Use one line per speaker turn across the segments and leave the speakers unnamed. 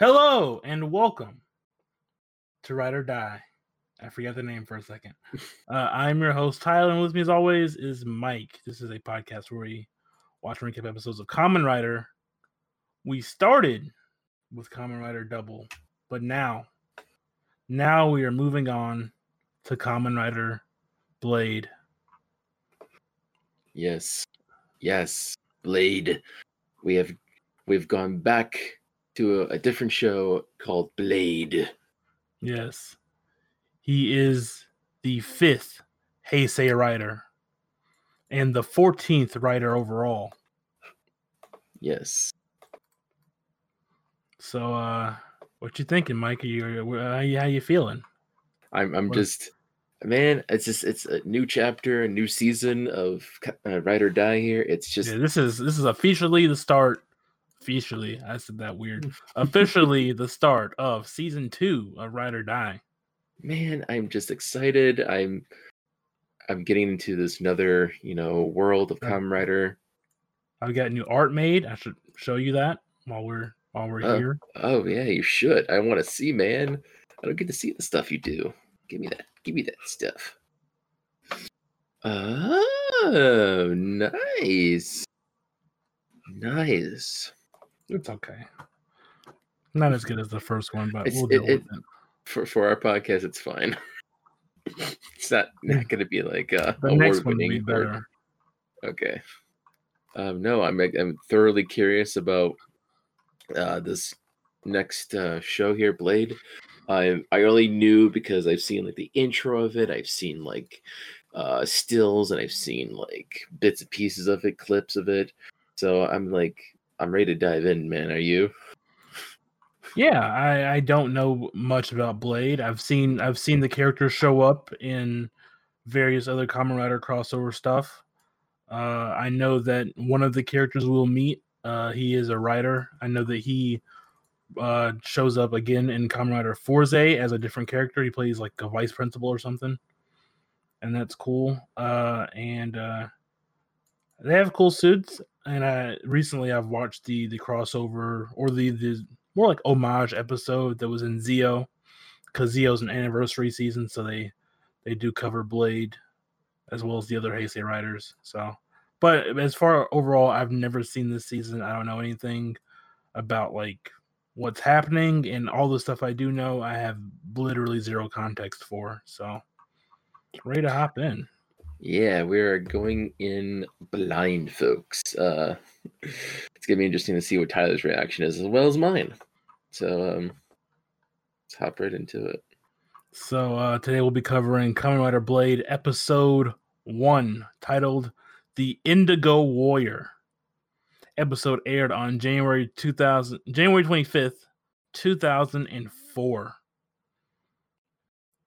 Hello and welcome to Ride or Die. I forgot the name for a second. Uh, I'm your host, Tyler, and with me, as always, is Mike. This is a podcast where we watch and recap episodes of Kamen Rider. We started with Kamen Rider Double, but now, now we are moving on to Kamen Rider Blade.
Yes. Yes. Blade. We have we've gone back to a, a different show called Blade.
Yes. He is the fifth Heisei rider and the 14th writer overall.
Yes.
So, uh, what you thinking, Mike? Are you, how you, how you feeling?
I'm I'm
What-
just man, it's just it's a new chapter, a new season of uh, Ride or Die here. It's just
yeah, this is this is officially the start. Officially, I said that weird. Mm. officially, the start of season two of Ride or Die.
man, I'm just excited. I'm I'm getting into this another, you know, world of. Kamen Rider.
I've got new art made. I should show you that while we're while we're
Oh.
here.
Oh yeah, you should. I want to see, man. I don't get to see the stuff you do. Give me that. Give me that stuff. Oh, nice. Nice.
It's okay. Not as good as the first one, but
It's-
we'll
it-
deal with it.
For for our podcast, it's fine. It's not not going to be like uh,
The next one will be better.
Okay. Um, no, I'm I'm thoroughly curious about uh, this next uh, show here, Blade. I I only knew because I've seen like the intro of it. I've seen like uh, stills and I've seen like bits and pieces of it, clips of it. So I'm like I'm ready to dive in, man. Are you?
Yeah, I, I don't know much about Blade. I've seen I've seen the characters show up in various other Kamen Rider crossover stuff. Uh, I know that one of the characters we'll meet, uh, he is a writer. I know that he uh, shows up again in Kamen Rider Fourze as a different character. He plays like a vice principal or something, and that's cool. Uh, and uh, they have cool suits. And I recently I've watched the the crossover or the the more like homage episode that was in Zi-O because Zi-O's an anniversary season, so they they do cover Blade as well as the other Heisei riders. So, but as far overall, I've never seen this season. I don't know anything about like what's happening and all the stuff I do know. I have literally zero context for. So, ready to hop in.
Yeah, we're going in blind, folks. Uh, it's gonna be interesting to see what Tyler's reaction is, as well as mine. So um, let's hop right into it.
So uh, today we'll be covering Kamen Rider Blade episode one, titled "The Indigo Warrior." Episode aired on January two thousand, January twenty fifth, two thousand and four.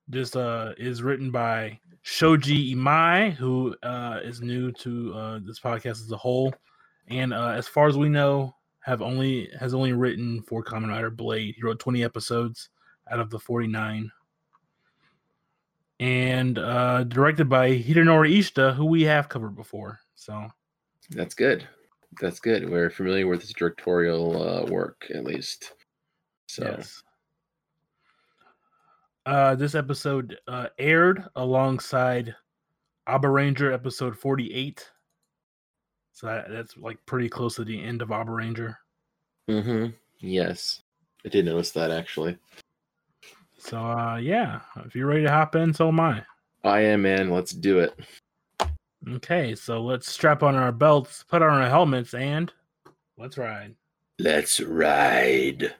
This uh, is written by Shoji Imai, who uh, is new to uh, this podcast as a whole, and uh, as far as we know, have only has only written for Kamen Rider Blade. He wrote twenty episodes out of the forty nine and uh, directed by Hidenori Ishida, who we have covered before. So
That's good. That's good. We're familiar with his directorial uh, work, at least. So
yes. Uh, this episode uh, aired alongside Abaranger episode 48. So that, that's like pretty close to the end of Abaranger.
Mm-hmm. yes, I did notice that actually.
So uh, yeah, if you're ready to hop in, so am I.
I am, man. Let's do it.
Okay, so let's strap on our belts, put on our helmets, and let's ride.
Let's ride.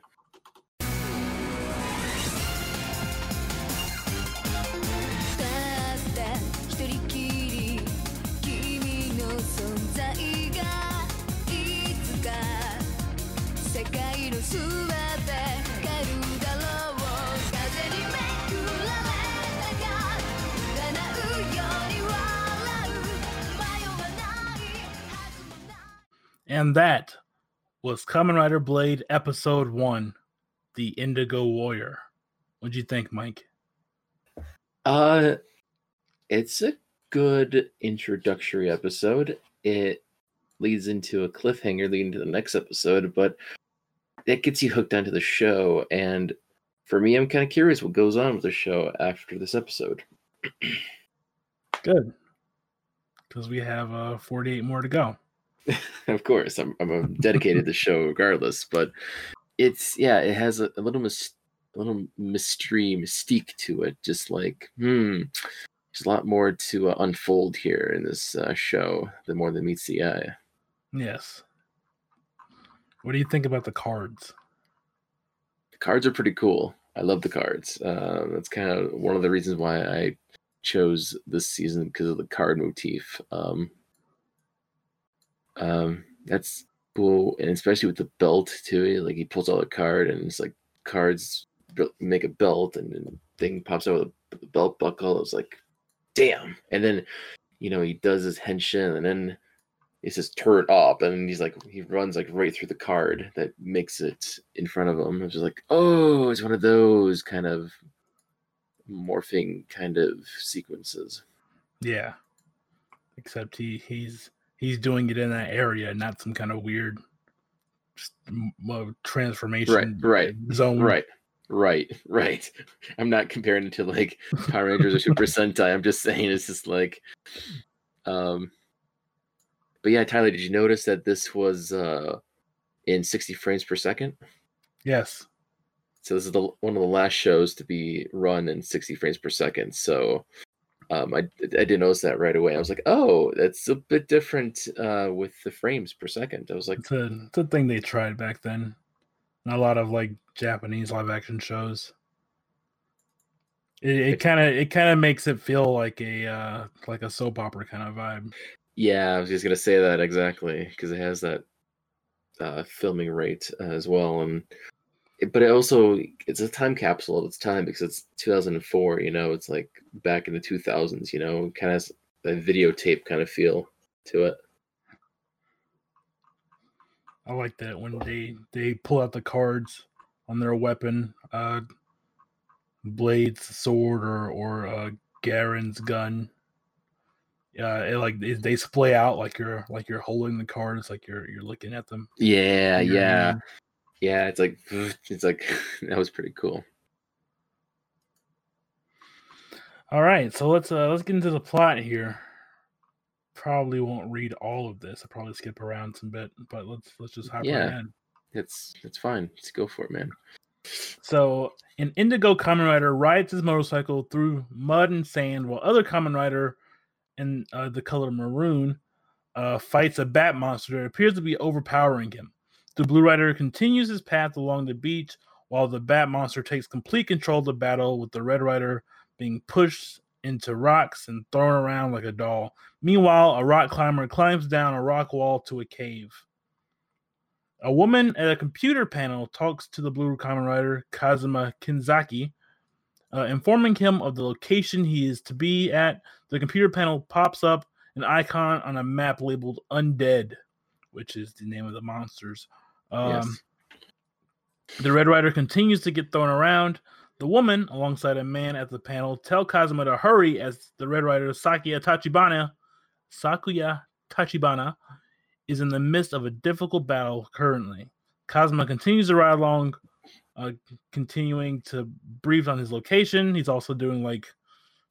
And that was Kamen Rider Blade Episode 1, The Indigo Warrior. What'd you think, Mike?
Uh, it's a good introductory episode. It leads into a cliffhanger leading to the next episode, but it gets you hooked onto the show. And for me, I'm kind of curious what goes on with the show after this episode.
Good. Because we have uh, 48 more to go.
of course, I'm I'm dedicated to the show regardless, but it's yeah, it has a, a little mis- a little mystery mystique to it. Just like hmm, there's a lot more to uh, unfold here in this uh, show. The more than meets the eye.
Yes. What do you think about the cards?
The cards are pretty cool. I love the cards. Uh, that's kind of one of the reasons why I chose this season because of the card motif. Um, um, that's cool, and especially with the belt too. Like he pulls out a card, and it's like cards make a belt, and then thing pops out with a belt buckle. It's like, damn! And then, you know, he does his henshin, and then it says turret up, and he's like, he runs like right through the card that makes it in front of him. It's just like, oh, it's one of those kind of morphing kind of sequences.
Yeah. Except he he's he's doing it in that area, not some kind of weird uh, transformation
right,
zone.
Right, right, right. I'm not comparing it to like Power Rangers or Super Sentai. I'm just saying it's just like, um. But yeah, Tyler, did you notice that this was uh in 60 frames per second?
Yes.
So this is the one of the last shows to be run in 60 frames per second. So um, I I didn't notice that right away. I was like, oh, that's a bit different uh, with the frames per second. I was like,
It's a it's a thing they tried back then. Not a lot of like Japanese live action shows. It it kind of it kind of makes it feel like a uh like a soap opera kind of vibe.
yeah, I was just gonna say that exactly because it has that uh, filming rate uh, as well, and but it also it's a time capsule of its time because it's 2004. You know, it's like back in the 2000s. You know, kind of a videotape kind of feel to it.
I like that when they they pull out the cards on their weapon, uh Blade's sword or or uh Garren's gun. Yeah, it like they splay out like you're like you're holding the cards, like you're you're looking at them.
Yeah, yeah. Yeah. It's like it's like that was pretty cool.
All right, so let's uh let's get into the plot here. Probably won't read all of this. I'll probably skip around some bit, but let's let's just hop
Yeah.
right in.
It's it's fine. Let's go for it, man.
So, an Indigo Kamen Rider rides his motorcycle through mud and sand, while other Kamen Rider, in uh, the color maroon, uh, fights a bat monster that appears to be overpowering him. The Blue Rider continues his path along the beach, while the bat monster takes complete control of the battle, with the Red Rider being pushed into rocks and thrown around like a doll. Meanwhile, a rock climber climbs down a rock wall to a cave. A woman at a computer panel talks to the Blue Kamen Rider, Kazuma Kenzaki, uh, informing him of the location he is to be at. The computer panel pops up an icon on a map labeled Undead, which is the name of the monsters. Um,
yes.
the Red Rider continues to get thrown around. The woman, alongside a man at the panel, tell Kazuma to hurry as the Red Rider Sakuya Tachibana, Sakuya Tachibana, is in the midst of a difficult battle currently. Kazuma continues to ride along, uh, continuing to brief on his location. He's also doing like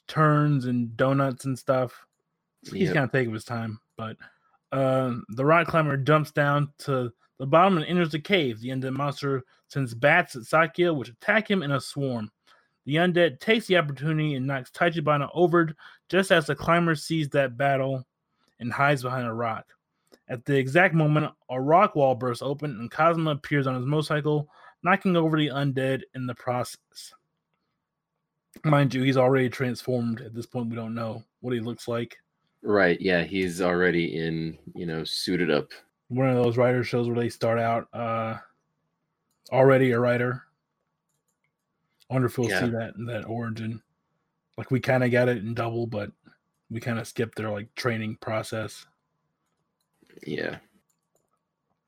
turns and donuts and stuff. He's
Yep.
kind of taking his time, but uh, the rock climber jumps down to the bottom and enters the cave. The undead monster sends bats at Sakuya, which attack him in a swarm. The undead takes the opportunity and knocks Tachibana over just as the climber sees that battle and hides behind a rock. At the exact moment, a rock wall bursts open and Kazuma appears on his motorcycle, knocking over the undead in the process. Mind you, he's already transformed. At this point, we don't know what he looks like.
Right. Yeah. He's already in. You know, suited up.
One of those writer shows where they start out uh already a writer. I wonder if we'll
Yeah.
see that that origin. Like we kind of got it in double, but we kind of skipped their like training process,
Yeah.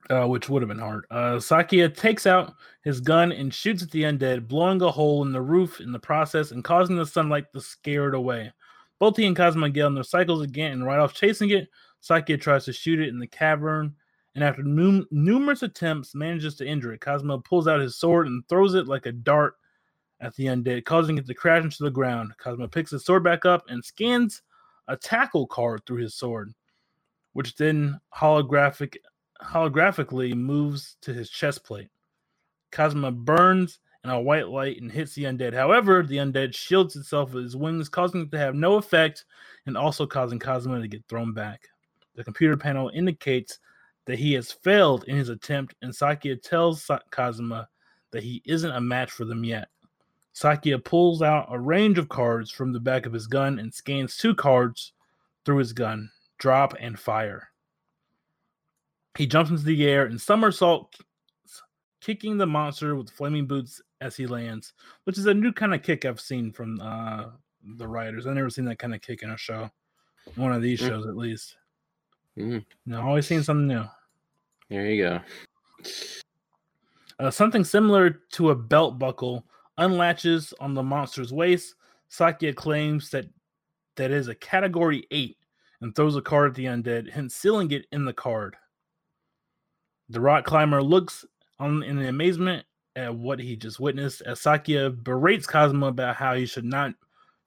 uh, which would have been hard. Uh, Sakuya takes out his gun and shoots at the undead, blowing a hole in the roof in the process and causing the sunlight to scare it away. Both he and Kazuma get on their cycles again and right off chasing it. Sakuya tries to shoot it in the cavern and after num- numerous attempts, manages to injure it. Kazuma pulls out his sword and throws it like a dart at the undead, causing it to crash into the ground. Kazuma picks his sword back up and scans a tackle card through his sword, which then holographic holographically moves to his chest plate. Kazuma burns in a white light and hits the undead. However, the undead shields itself with his wings, causing it to have no effect and also causing Kazuma to get thrown back. The computer panel indicates that he has failed in his attempt, and Sakuya tells Kazuma that he isn't a match for them yet. Sakuya pulls out a range of cards from the back of his gun and scans two cards through his gun drop and fire. He jumps into the air and somersault, kicking the monster with flaming boots as he lands, which is a new kind of kick I've seen from uh, the writers. I've never seen that kind of kick in a show, one of these
Mm.
shows at least.
Mhm.
You know, always seeing something new.
There you go.
Uh, something similar to a belt buckle unlatches on the monster's waist. Sakuya claims that that is a category 8 and throws a card at the undead, hence sealing it in the card. The rock climber looks on in amazement at what he just witnessed as Sakuya berates Kazuma about how he should not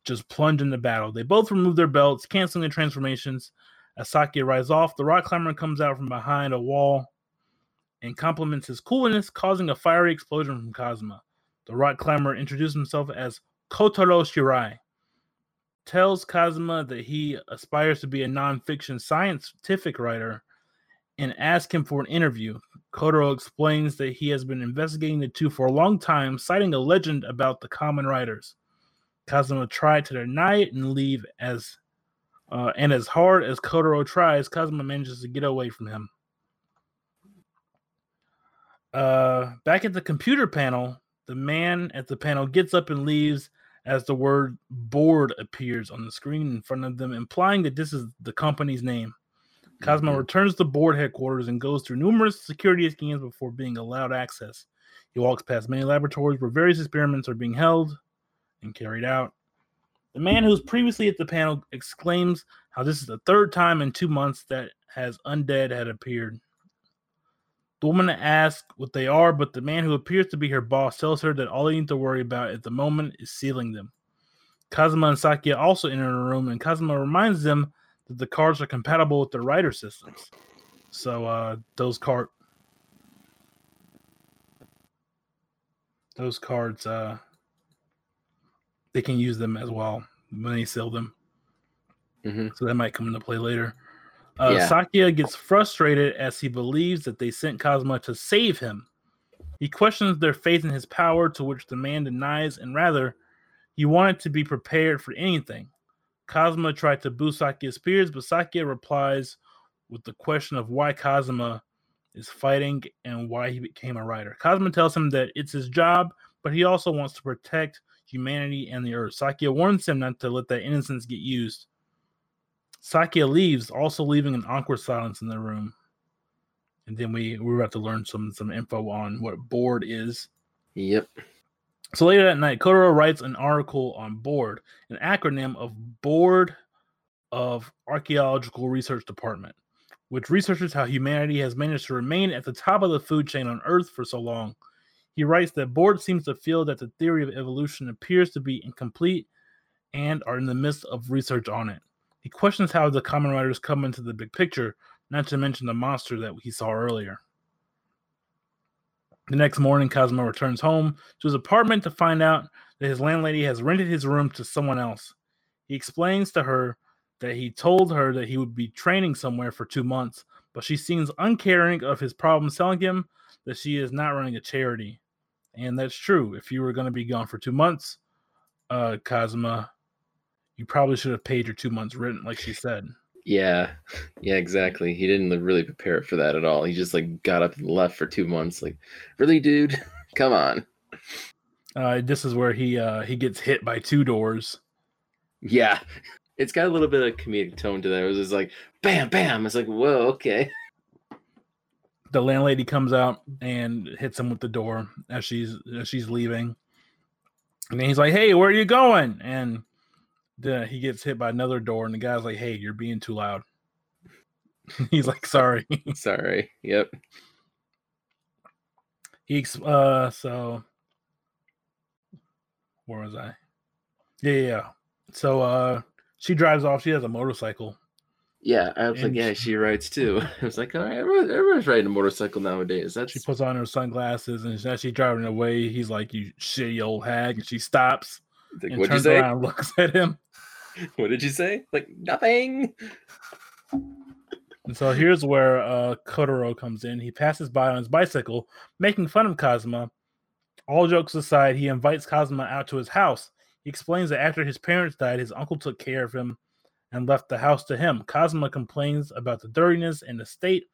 just plunge into battle. They both remove their belts, canceling the transformations. As Sakuya rides off, the rock climber comes out from behind a wall and compliments his coolness, causing a fiery explosion from Kazuma. The rock climber introduces himself as Kotaro Shirai, tells Kazuma that he aspires to be a nonfiction scientific writer, and asks him for an interview. Kotaro explains that he has been investigating the two for a long time, citing a legend about the Kamen Riders. Kazuma tried to deny it and leave as uh, and as hard as Kotaro tries, Kazuma manages to get away from him. Uh, back at the computer panel, the man at the panel gets up and leaves as the word board appears on the screen in front of them, implying that this is the company's name. Kazuma
Mhm.
returns to board headquarters and goes through numerous security scans before being allowed access. He walks past many laboratories where various experiments are being held and carried out. The man who's previously at the panel exclaims how this is the third time in two months that has undead had appeared. The woman asks what they are, but the man who appears to be her boss tells her that all they need to worry about at the moment is sealing them. Kazuma and Sakuya also enter the room, and Kazuma reminds them that the cards are compatible with their writer systems. So uh, those card those cards uh, they can use them as well when they seal them.
Mhm.
So that might come into play later. Uh,
Yeah.
Sakuya gets frustrated as he believes that they sent Kazuma to save him. He questions their faith in his power, to which the man denies, and rather, he wanted to be prepared for anything. Kazuma tried to boost Sakuya's spirits, but Sakuya replies with the question of why Kazuma is fighting and why he became a writer. Kazuma tells him that it's his job, but he also wants to protect humanity and the earth. Sakuya warns him not to let that innocence get used. Sakuya leaves, also leaving an awkward silence in the room. And then we we're about to learn some some info on what board is.
Yep.
So later that night, Kotaro writes an article on BOARD, an acronym of Board of Archaeological Research Department, which researches how humanity has managed to remain at the top of the food chain on Earth for so long. He writes that Board seems to feel that the theory of evolution appears to be incomplete and are in the midst of research on it. He questions how the Kamen Riders come into the big picture, not to mention the monster that he saw earlier. The next morning, Kazuma returns home to his apartment to find out that his landlady has rented his room to someone else. He explains to her that he told her that he would be training somewhere for two months, but she seems uncaring of his problems, telling him that she is not running a charity. And that's true. If you were going to be gone for two months, uh, Kazuma, you probably should have paid your two months rent, like she said.
Yeah. Yeah, exactly. He didn't really prepare for that at all. He just like got up and left for two months. Like, really, dude? Come on.
Uh, this is where he uh, he gets hit by two doors.
Yeah. It's got a little bit of comedic tone to that. It was just like bam, bam. It's like, whoa, okay.
The landlady comes out and hits him with the door as she's as she's leaving. And then he's like, "Hey, where are you going?" And then he gets hit by another door, and the guy's like, "Hey, you're being too loud." He's like, sorry.
Sorry. Yep.
he uh so where was I? Yeah, yeah, yeah. So uh she drives off. She has a motorcycle.
Yeah, I was like, yeah,
she-
rides too. I was like, all right, everyone, everyone's riding a motorcycle nowadays. That's
She puts on her sunglasses and as she's driving away, he's like, "You shitty old hag," and she stops
like,
and turns
say?
around, and looks at him.
What did you say? Like nothing.
And so here's where uh, Kotaro comes in. He passes by on his bicycle, making fun of Kazuma. All jokes aside, he invites Kazuma out to his house. He explains that after his parents died, his uncle took care of him and left the house to him. Kazuma complains about the dirtiness and the state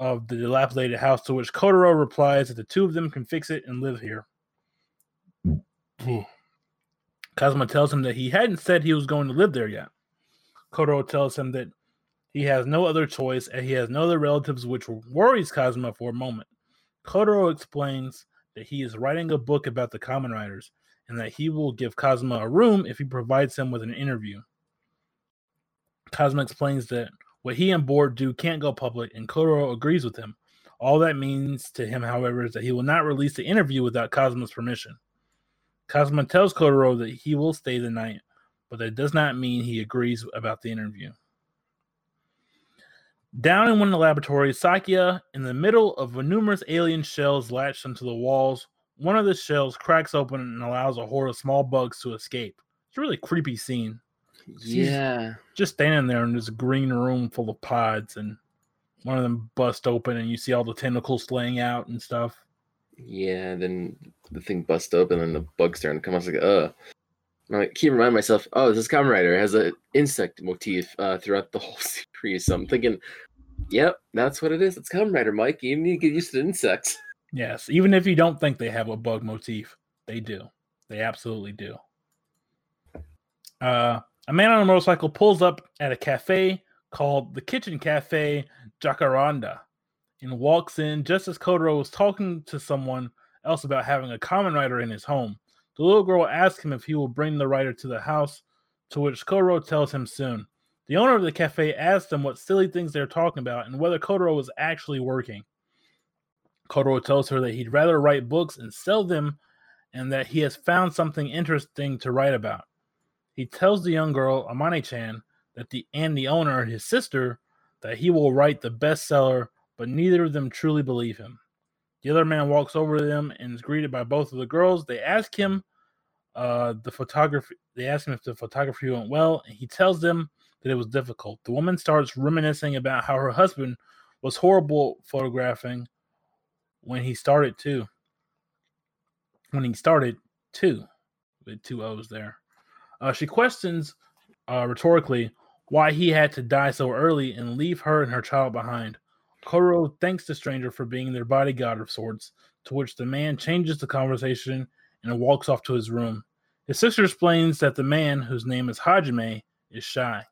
of the dilapidated house, to which Kotaro replies that the two of them can fix it and live here. Kazuma tells him that he hadn't said he was going to live there yet. Kotaro tells him that he has no other choice and he has no other relatives, which worries Kazuma for a moment. Kotaro explains that he is writing a book about the Kamen Riders and that he will give Kazuma a room if he provides him with an interview. Kazuma explains that what he and Board do can't go public, and Kotaro agrees with him. All that means to him, however, is that he will not release the interview without Kazuma's permission. Kazuma tells Kotaro that he will stay the night, but that does not mean he agrees about the interview. Down in one of the laboratories, Sakuya, in the middle of numerous alien shells latched onto the walls, one of the shells cracks open and allows a horde of small bugs to escape. It's a really creepy scene.
Yeah.
Just standing there in this green room full of pods, and one of them bust open, and you see all the tentacles laying out and stuff.
Yeah, and then the thing busts open and the bug's starting to come out. I was like, uh. And I keep reminding myself, oh, this is Kamen Rider It has an insect motif uh, throughout the whole series. So I'm thinking, yep, that's what it is. It's Kamen Rider, Mike. You need to get used to insects.
Yes, even if you don't think they have a bug motif, they do. They absolutely do. Uh, a man on a motorcycle pulls up at a cafe called the Kitchen Cafe Jacaranda and walks in just as Kotaro is talking to someone else about having a Kamen Rider in his home. The little girl asks him if he will bring the writer to the house, to which Kotaro tells him soon. The owner of the cafe asks him what silly things they're talking about and whether Kotaro is actually working. Kotaro tells her that he'd rather write books and sell them and that he has found something interesting to write about. He tells the young girl, Amane Chan, that the and the owner, his sister, that he will write the bestseller, but neither of them truly believe him. The other man walks over to them and is greeted by both of the girls. They ask him uh, the photography. They ask him if the photography went well, and he tells them that it was difficult. The woman starts reminiscing about how her husband was horrible photographing when he started too. When he started too, with two O's there. Uh, she questions uh, rhetorically why he had to die so early and leave her and her child behind. Kotaro thanks the stranger for being their bodyguard of sorts, to which the man changes the conversation and walks off to his room. His sister explains that the man, whose name is Hajime, is shy.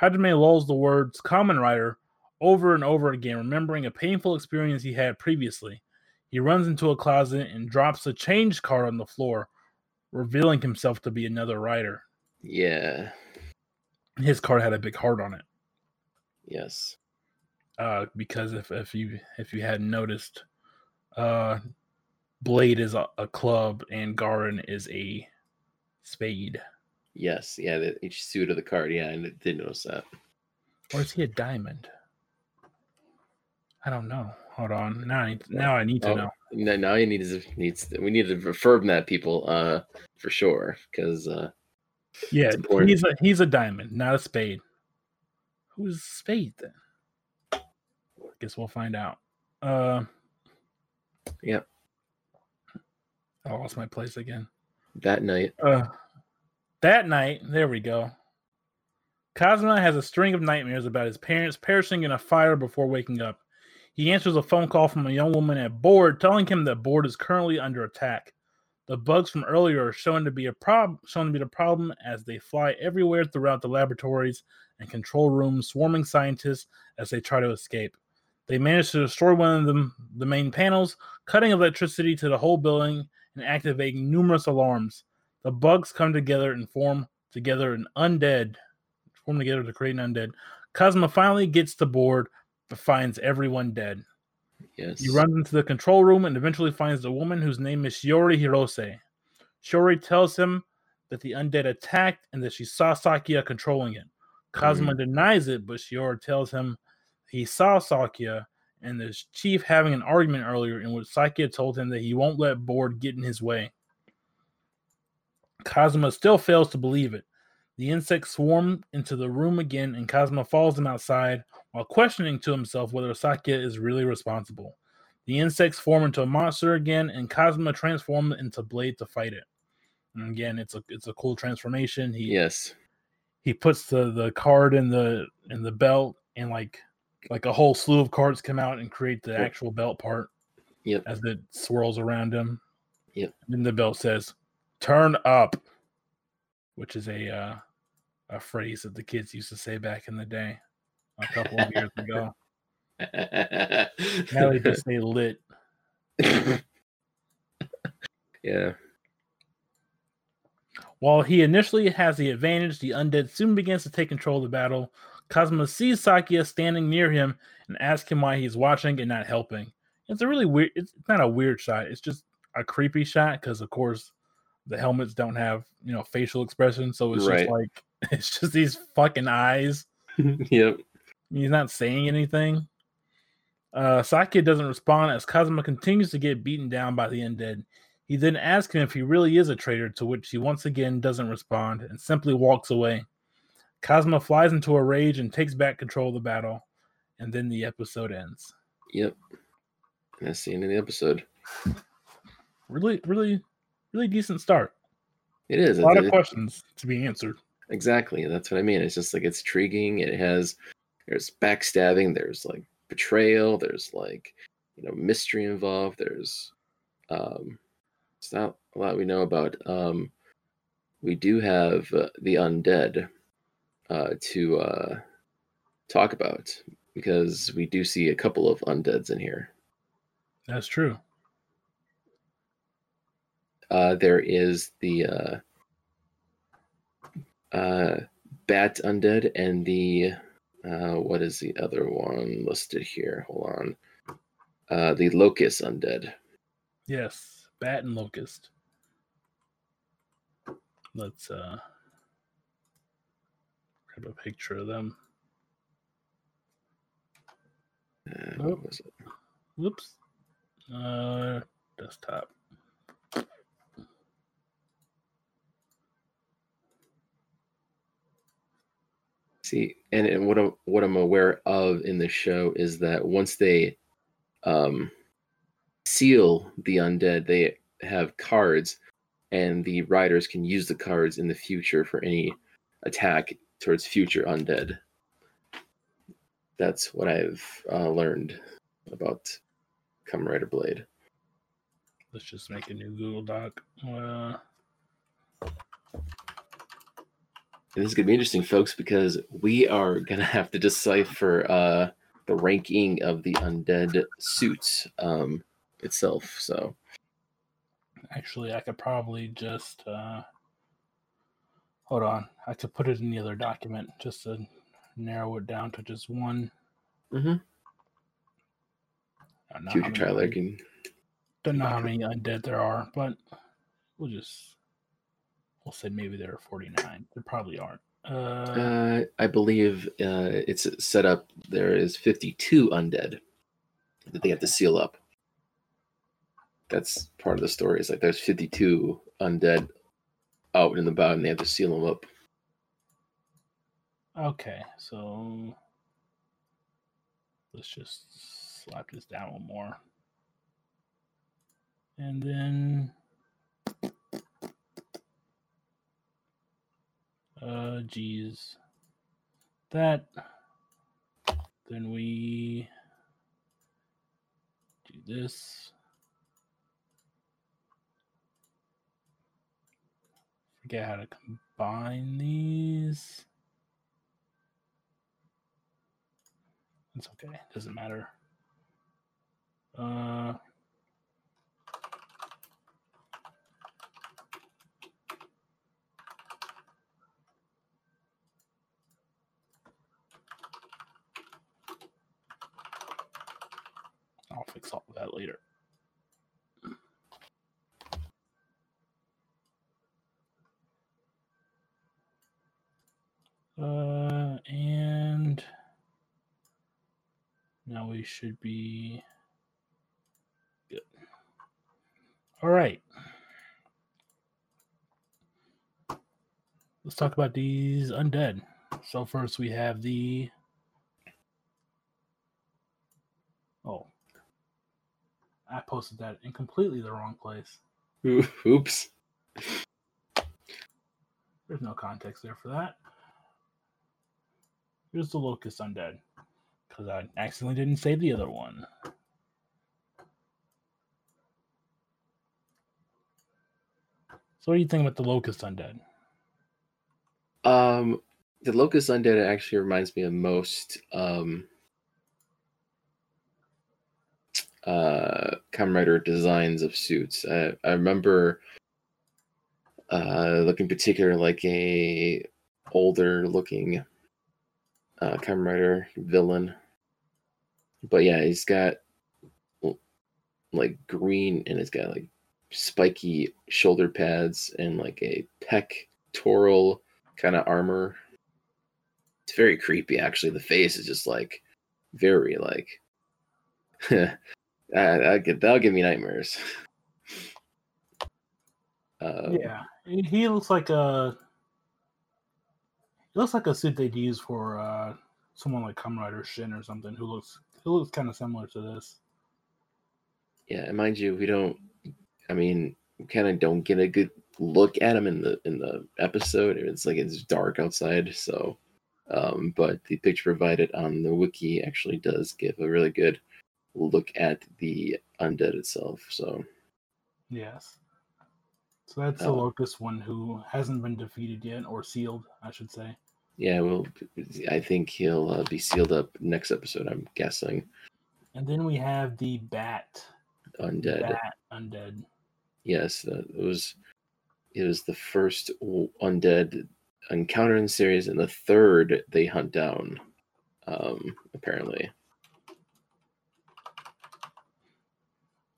Hajime lulls the words Kamen Rider over and over again, remembering a painful experience he had previously. He runs into a closet and drops a change card on the floor, revealing himself to be another writer.
Yeah.
His card had a big heart on it.
Yes.
Uh, because if, if you if you hadn't noticed, uh, Blade is a, a club and Garren is a spade.
Yes. Yeah. The, each suit of the card. Yeah. I didn't notice that.
Or is he a diamond? I don't know. Hold on. Now I now I need to
Oh,
know.
No, now you need to needs we need to refurb that people uh for sure because uh
Yeah, he's a he's a diamond, not a spade. Who's spade then? I Guess we'll find out. Uh
Yep.
I lost my place again.
that night
Uh that night, there we go. Kazuma has a string of nightmares about his parents perishing in a fire before waking up. He answers a phone call from a young woman at Board telling him that Board is currently under attack. The bugs from earlier are shown to be a prob shown to be the problem as they fly everywhere throughout the laboratories and control rooms, swarming scientists as they try to escape. They manage to destroy one of them, the main panels, cutting electricity to the whole building and activating numerous alarms. The bugs come together and form together an undead, form together to create an undead. Kazuma finally gets to board, finds everyone dead.
Yes.
He runs into the control room and eventually finds a woman whose name is Shiori Hirose. Shiori tells him that the undead attacked and that she saw Sakuya controlling it. Kazuma denies it, but Shiori tells him he saw Sakuya and the chief having an argument earlier in which Sakuya told him that he won't let Board get in his way. Kazuma still fails to believe it. The insects swarm into the room again, and Kazuma follows them outside while questioning to himself whether Sakuya is really responsible. The insects form into a monster again, and Kazuma transforms into Blade to fight it. And again, it's a it's a cool transformation. He
Yes.
he puts the the card in the in the belt, and like like a whole slew of cards come out and create the
Yep.
actual belt part.
Yep.
As it swirls around him.
Yep.
And then the belt says, "Turn up," which is a uh, a phrase that the kids used to say back in the day, a couple of years ago. Now they just say lit.
yeah.
While he initially has the advantage, the undead soon begins to take control of the battle. Kazuma sees Sakuya standing near him and asks him why he's watching and not helping. It's a really weird. It's not a weird shot. It's just a creepy shot because, of course, the helmets don't have you know facial expression, so it's
Right.
just like it's just these fucking eyes.
yep.
He's not saying anything. Uh, Sakuya doesn't respond as Kazuma continues to get beaten down by the undead. He then asks him if he really is a traitor, to which he once again doesn't respond and simply walks away. Kazuma flies into a rage and takes back control of the battle, and then the episode ends.
Yep. That's the end of the episode.
Really, really, really decent start.
It is.
A lot
it-
of
it-
questions to be answered.
Exactly. That's what I mean. It's just like it's intriguing. It has there's backstabbing, there's like betrayal, there's like you know mystery involved. There's um it's not a lot we know about. Um we do have uh, the undead uh to uh talk about because we do see a couple of undeads in here.
That's true.
Uh there is the uh uh bat undead and the uh what is the other one listed here hold on uh the locust undead
Yes, bat and locust. Let's uh grab a picture of them.
uh,
Oh.
what was it?
Whoops. Uh, desktop.
See and, and what I'm, what I'm aware of in the show is that once they um seal the undead they have cards and the riders can use the cards in the future for any attack towards future undead that's what i've uh, learned about Kamen Rider Blade.
Let's just make a new Google Doc. Uh,
And this is gonna be interesting, folks, because we are gonna have to decipher uh, the ranking of the undead suits um, itself. So
actually, I could probably just uh, hold on. I could put it in the other document just to narrow it down to just one.
Mhm.
I don't know how
future
un-
can
Don't know how many undead there are, but we'll just we'll say maybe there are forty nine. There probably aren't. Uh,
Uh, I believe uh, it's set up. There is 52 undead that they have to seal up. That's part of the story. It's like there's 52 undead out and about, and they have to seal them up.
okay, so let's just slap this down one more, and then uh, geez, that then we do this. Forget how to combine these. It's okay. Doesn't matter. Uh, that later. Uh, and now we should be good. All right. Let's talk about these undead. So first we have the Oh. I posted that in completely the wrong place.
Oops.
There's no context there for that. Here's the locust undead. Because I accidentally didn't save the other one. So what do you think about the locust undead?
Um, the Locust Undead actually reminds me of most um, uh, Kamen Rider designs of suits. I, I remember uh, looking particular like a older looking uh, Kamen Rider villain. But yeah, he's got like green and it's got like spiky shoulder pads and like a pectoral kind of armor. It's very creepy, actually. The face is just like very like. get, that'll give me nightmares. Uh,
yeah, he looks like a. He looks like a suit they'd use for uh, someone like Kamen Rider Shin or something, who looks who looks kind of similar to this.
yeah, and mind you, we don't. I mean, kind of don't get a good look at him in the in the episode. It's like it's dark outside, so. Um, but the picture provided on the wiki actually does give a really good look at the undead itself. So
Yes. So that's the
Oh.
locust one who hasn't been defeated yet, or sealed, I should say.
yeah, well, I think he'll uh, be sealed up next episode. I'm guessing
And then we have the bat.
undead.
Bat undead.
Yes, it was. It was the first undead encounter in the series, and the third they hunt down. Um, apparently,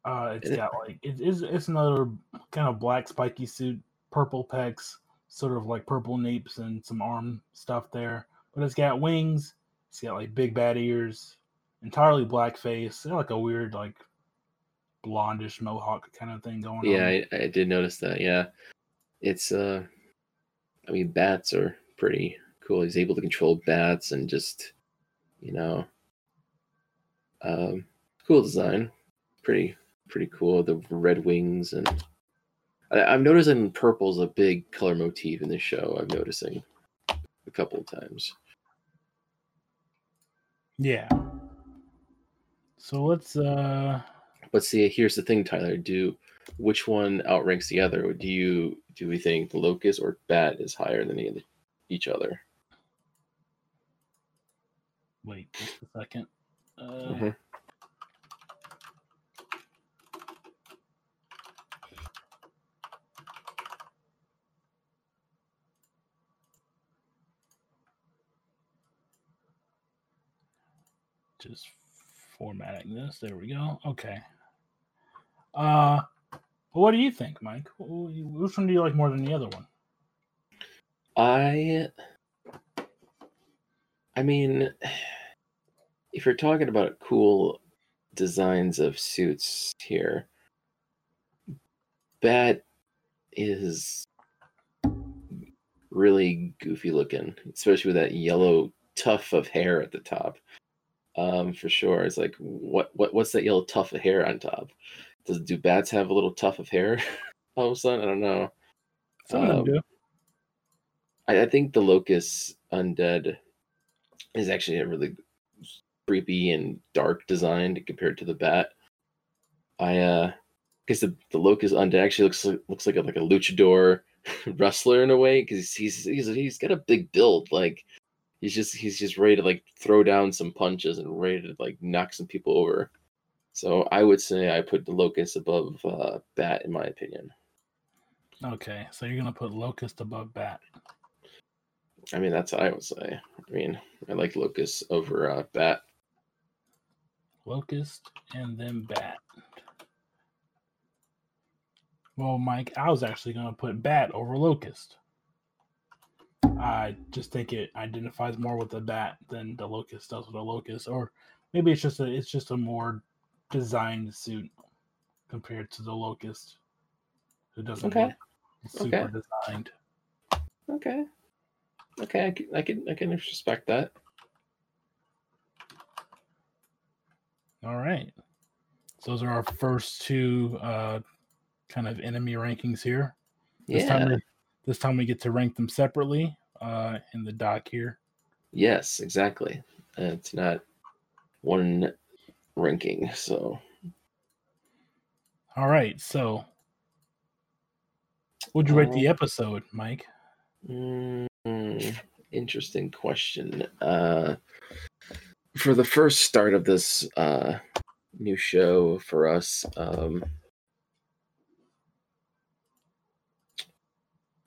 Uh, it's got like it is it's another kind of black spiky suit, purple pecs, sort of like purple napes and some arm stuff there. But it's got wings. It's got like big bad ears, entirely black face, like a weird like blondish mohawk kind of thing going
yeah,
on.
Yeah, I, I did notice that. Yeah, it's uh, I mean, bats are pretty cool. He's able to control bats and just, you know, um, cool design. Pretty pretty cool. The red wings and I, I'm noticing purple's a big color motif in this show. I'm noticing a couple of times.
Yeah. So let's uh
But see, here's the thing, Tyler. Do which one outranks the other? Do you do we think the locust or bat is higher than the, each other?
wait just a second. Uh,
Mhm.
Just formatting this. There we go. Okay. Uh what do you think, Mike? Wh- wh- Which one do you like more than the other one?
I I mean if you're talking about cool designs of suits here, Bat is really goofy looking, especially with that yellow tuft of hair at the top. Um, for sure. It's like what what what's that yellow tuft of hair on top? Does do bats have a little tuft of hair all of a sudden? I don't know.
Some
Um,
do.
I, I think the locust undead is actually a really creepy and dark design compared to the bat. I uh because the, the locust undead actually looks like, looks like a, like a luchador wrestler in a way because he's he's he's got a big build like he's just he's just ready to like throw down some punches and ready to like knock some people over. So I would say I put the locust above uh, bat in my opinion.
Okay, so you're gonna put locust above bat.
I mean, that's what I would say. I mean, I like Locust over uh, Bat.
Locust, and then Bat. Well, Mike, I was actually going to put Bat over Locust. I just think it identifies more with the Bat than the Locust does with the Locust, or maybe it's just a it's just a more designed suit compared to the Locust, who doesn't
Okay.
look super
Okay.
designed.
Okay. Okay, I can, I can I can respect that.
All right. So those are our first two uh, kind of enemy rankings here. This
Yeah.
time, this time we get to rank them separately uh, in the doc here.
Yes, exactly. Uh, it's not one ranking, so
All right. So, would you rate the episode, Mike?
Mm, interesting question. Uh, for the first start of this uh, new show for us, um,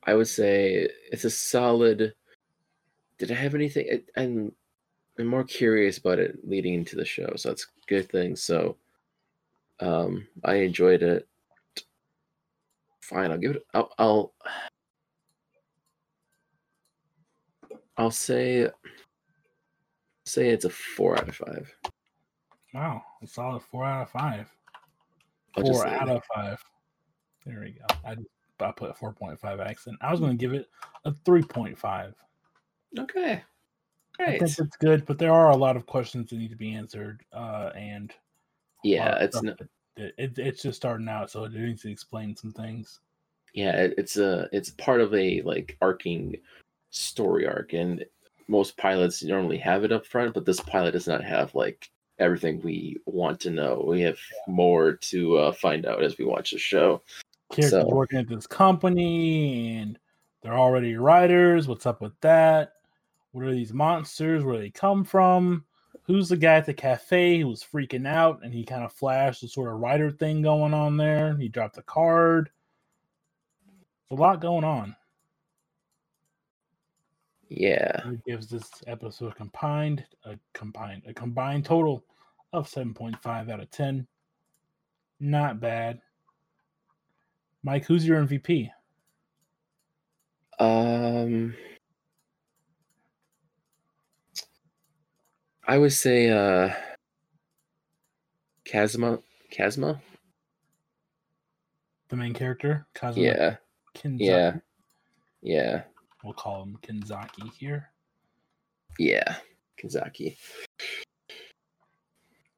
I would say it's a solid. Did I have anything? I, I'm I'm more curious about it leading into the show, so that's a good thing. So, um, I enjoyed it. Fine, I'll give it. I'll, I'll I'll say say it's a four out of five.
Wow, a solid four out of five.
I'll
Four out of five. There we go. I just I put a four point five accent. I was going to give it a three point five.
Okay. Great.
I think it's good, but there are a lot of questions that need to be answered, uh, and
Yeah, it's not.
it, it, it's just starting out, so it needs to explain some things.
Yeah, it, it's a it's part of a like arcing story arc, and most pilots normally have it up front, but this pilot does not have like everything we want to know. We have more to uh, find out as we watch the show.
Characters
So-
working at this company, and they're already riders. What's up with that? What are these monsters? Where they come from? Who's the guy at the cafe who was freaking out and he kind of flashed the sort of rider thing going on there? He dropped a card. There's a lot going on.
Yeah,
It gives this episode a combined a combined a combined total of 7.5 out of 10. Not bad. Mike, who's your MVP?
um, I would say uh, Kazuma. Kazuma.
The main character, Kazuma
Yeah,
Kenzaki.
yeah, yeah,
We'll call him Kenzaki here.
yeah. Kazaki.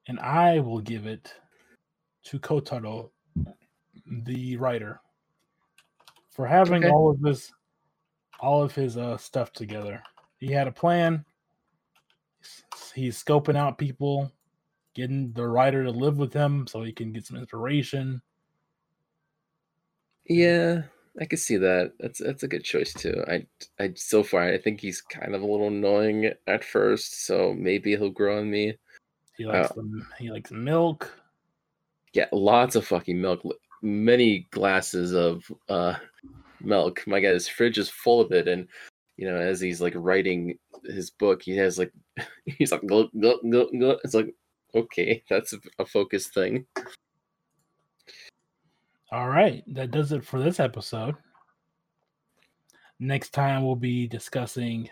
And I will give it to Kotaro, the writer, for having
Okay.
all of this, all of his uh, stuff together. He had a plan. He's- He's scoping out people, getting the writer to live with him so he can get some inspiration.
Yeah, I could see that. That's that's a good choice too. I I so far I think he's kind of a little annoying at first, so maybe he'll grow on me.
He likes
Oh.
the, he likes milk.
Yeah, lots of fucking milk, l- many glasses of uh milk. My God, his fridge is full of it, and you know, as he's like writing his book, he has like he's like go go go go. It's like okay, that's a, a focus thing.
All right, that does it for this episode. Next time we'll be discussing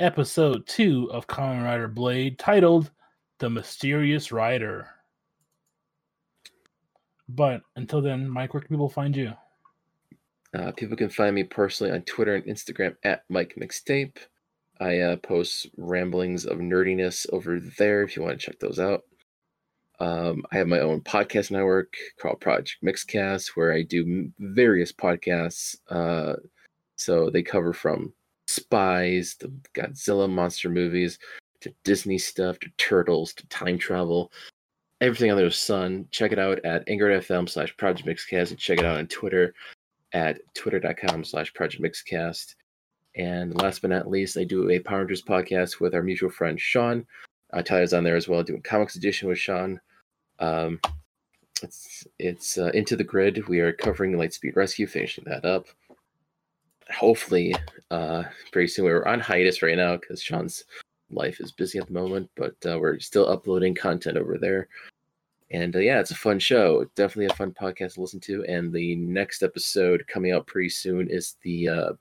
episode two of Kamen Rider Blade titled The Mysterious Rider. But until then, Mike, where can people find you?
Uh, people can find me personally on Twitter and Instagram at Mike Mixtape. I uh, post ramblings of nerdiness over there if you want to check those out. Um, I have my own podcast network called Project Mixcast where I do various podcasts. Uh, so they cover from spies to Godzilla monster movies to Disney stuff to turtles to time travel. Everything under the sun. Check it out at anchor.fm slash Project Mixcast and check it out on Twitter at twitter.com slash project mixcast and last but not least i do a power rangers podcast with our mutual friend sean uh, tyler's on there as well doing comics edition with sean um, it's it's uh, into the grid we are covering lightspeed rescue finishing that up hopefully uh pretty soon we're on hiatus right now because sean's life is busy at the moment, but uh, we're still uploading content over there. And uh, yeah, it's a fun show. Definitely a fun podcast to listen to. And the next episode coming out pretty soon is the uh,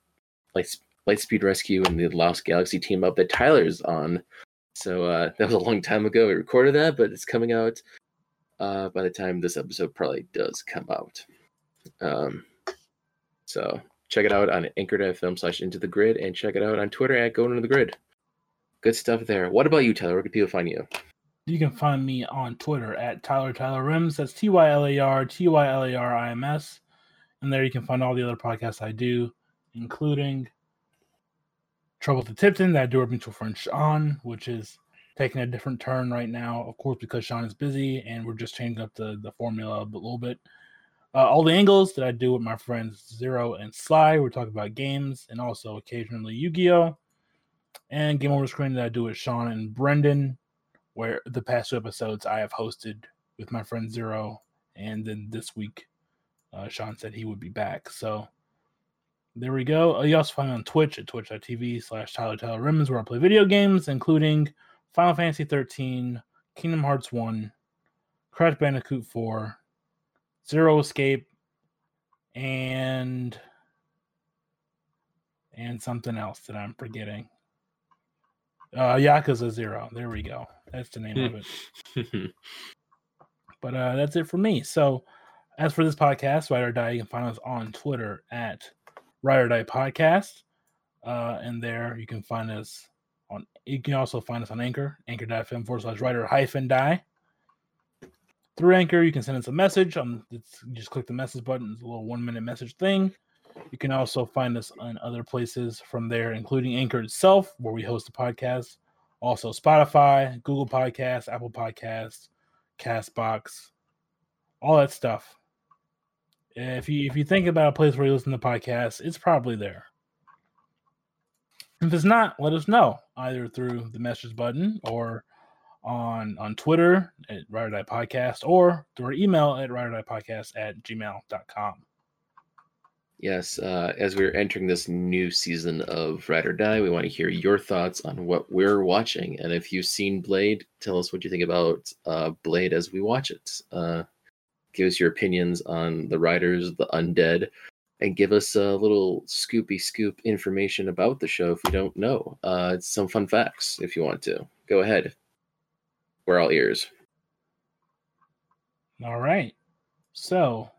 Light, Lightspeed Rescue and the Lost Galaxy team up that Tyler's on. So uh, that was a long time ago. We recorded that, but it's coming out uh, by the time this episode probably does come out. Um, so check it out on anchor.fm slash into the grid and check it out on Twitter at going into the grid. Good stuff there. What about you, Tyler? Where can people find you?
You can find me on Twitter at Tyler Tyler Rims. That's T Y L A R T Y L A R I M S. And there you can find all the other podcasts I do, including Trouble the Tipton that I do with mutual friend Sean, which is taking a different turn right now, of course, because Sean is busy and we're just changing up the, the formula a little bit. Uh, all the angles that I do with my friends Zero and Sly, we're talking about games and also occasionally Yu Gi Oh! And Game Over Screen that I do with Sean and Brendan, where the past two episodes I have hosted with my friend Zero. And then this week, uh, Sean said he would be back. So there we go. Uh, You also find me on Twitch at twitch.tv slash Tyler Tyler where I play video games, including Final Fantasy 13, Kingdom Hearts 1, Crash Bandicoot 4, Zero Escape, and and something else that I'm forgetting. Uh Yakuza Zero. There we go. That's the name of it. But uh that's it for me. So as for this podcast, Ride or Die, you can find us on Twitter at Ride or Die Podcast. Uh, and there you can find us on you can also find us on Anchor, anchor.fm forward slash writer hyphen die. Through Anchor, you can send us a message. Um, it's, you just click the message button. It's a little one minute message thing. You can also find us on other places from there, including Anchor itself, where we host the podcast. Also, Spotify, Google Podcasts, Apple Podcasts, Castbox, all that stuff. If you if you think about a place where you listen to podcasts, it's probably there. If it's not, let us know either through the message button or on on Twitter at Ride or Die Podcast or through our email at Ride or Die Podcast at gmail.com.
Yes, uh, as we're entering this new season of Ride or Die, we want to hear your thoughts on what we're watching. And if you've seen Blade, tell us what you think about uh, Blade as we watch it. Uh, give us your opinions on the riders, the undead, and give us a little scoopy scoop information about the show if you don't know. Uh, some fun facts if you want to. Go ahead. We're all ears.
All right. So,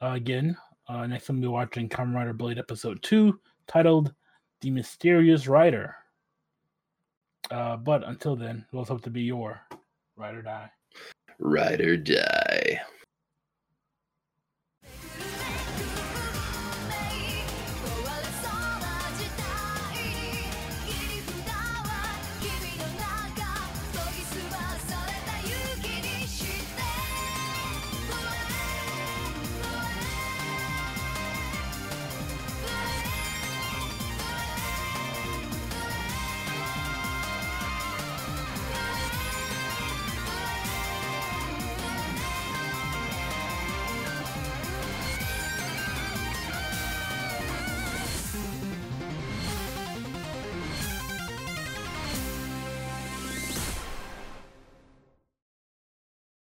again, uh, next time we'll be watching Kamen Rider Blade Episode 2, titled The Mysterious Rider. Uh, but until then, let's hope to be your Ride or Die.
Ride or Die.